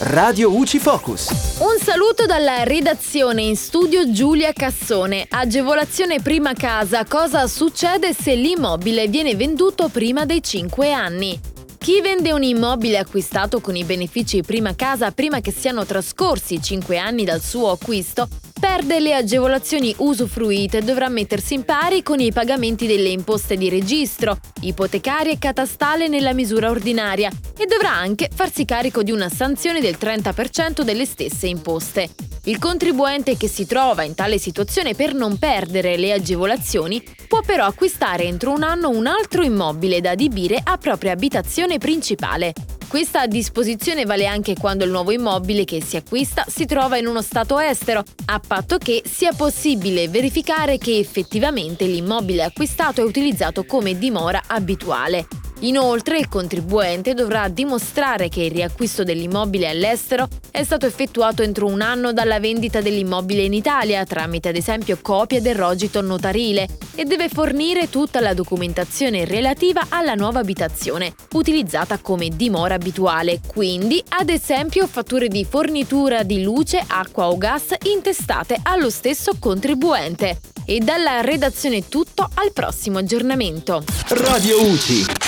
Radio UCI Focus. Un saluto dalla redazione in studio Giulia Cassone. Agevolazione prima casa. Cosa succede se l'immobile viene venduto prima dei 5 anni? Chi vende un immobile acquistato con i benefici prima casa prima che siano trascorsi 5 anni dal suo acquisto perde le agevolazioni usufruite e dovrà mettersi in pari con i pagamenti delle imposte di registro, ipotecarie e catastale nella misura ordinaria e dovrà anche farsi carico di una sanzione del 30% delle stesse imposte. Il contribuente che si trova in tale situazione per non perdere le agevolazioni può però acquistare entro un anno un altro immobile da adibire a propria abitazione principale. Questa disposizione vale anche quando il nuovo immobile che si acquista si trova in uno stato estero, a patto che sia possibile verificare che effettivamente l'immobile acquistato è utilizzato come dimora abituale. Inoltre il contribuente dovrà dimostrare che il riacquisto dell'immobile all'estero è stato effettuato entro un anno dalla vendita dell'immobile in Italia tramite ad esempio copia del rogito notarile e deve fornire tutta la documentazione relativa alla nuova abitazione, utilizzata come dimora abituale, quindi ad esempio fatture di fornitura di luce, acqua o gas intestate allo stesso contribuente. E dalla redazione tutto, al prossimo aggiornamento. Radio UCI.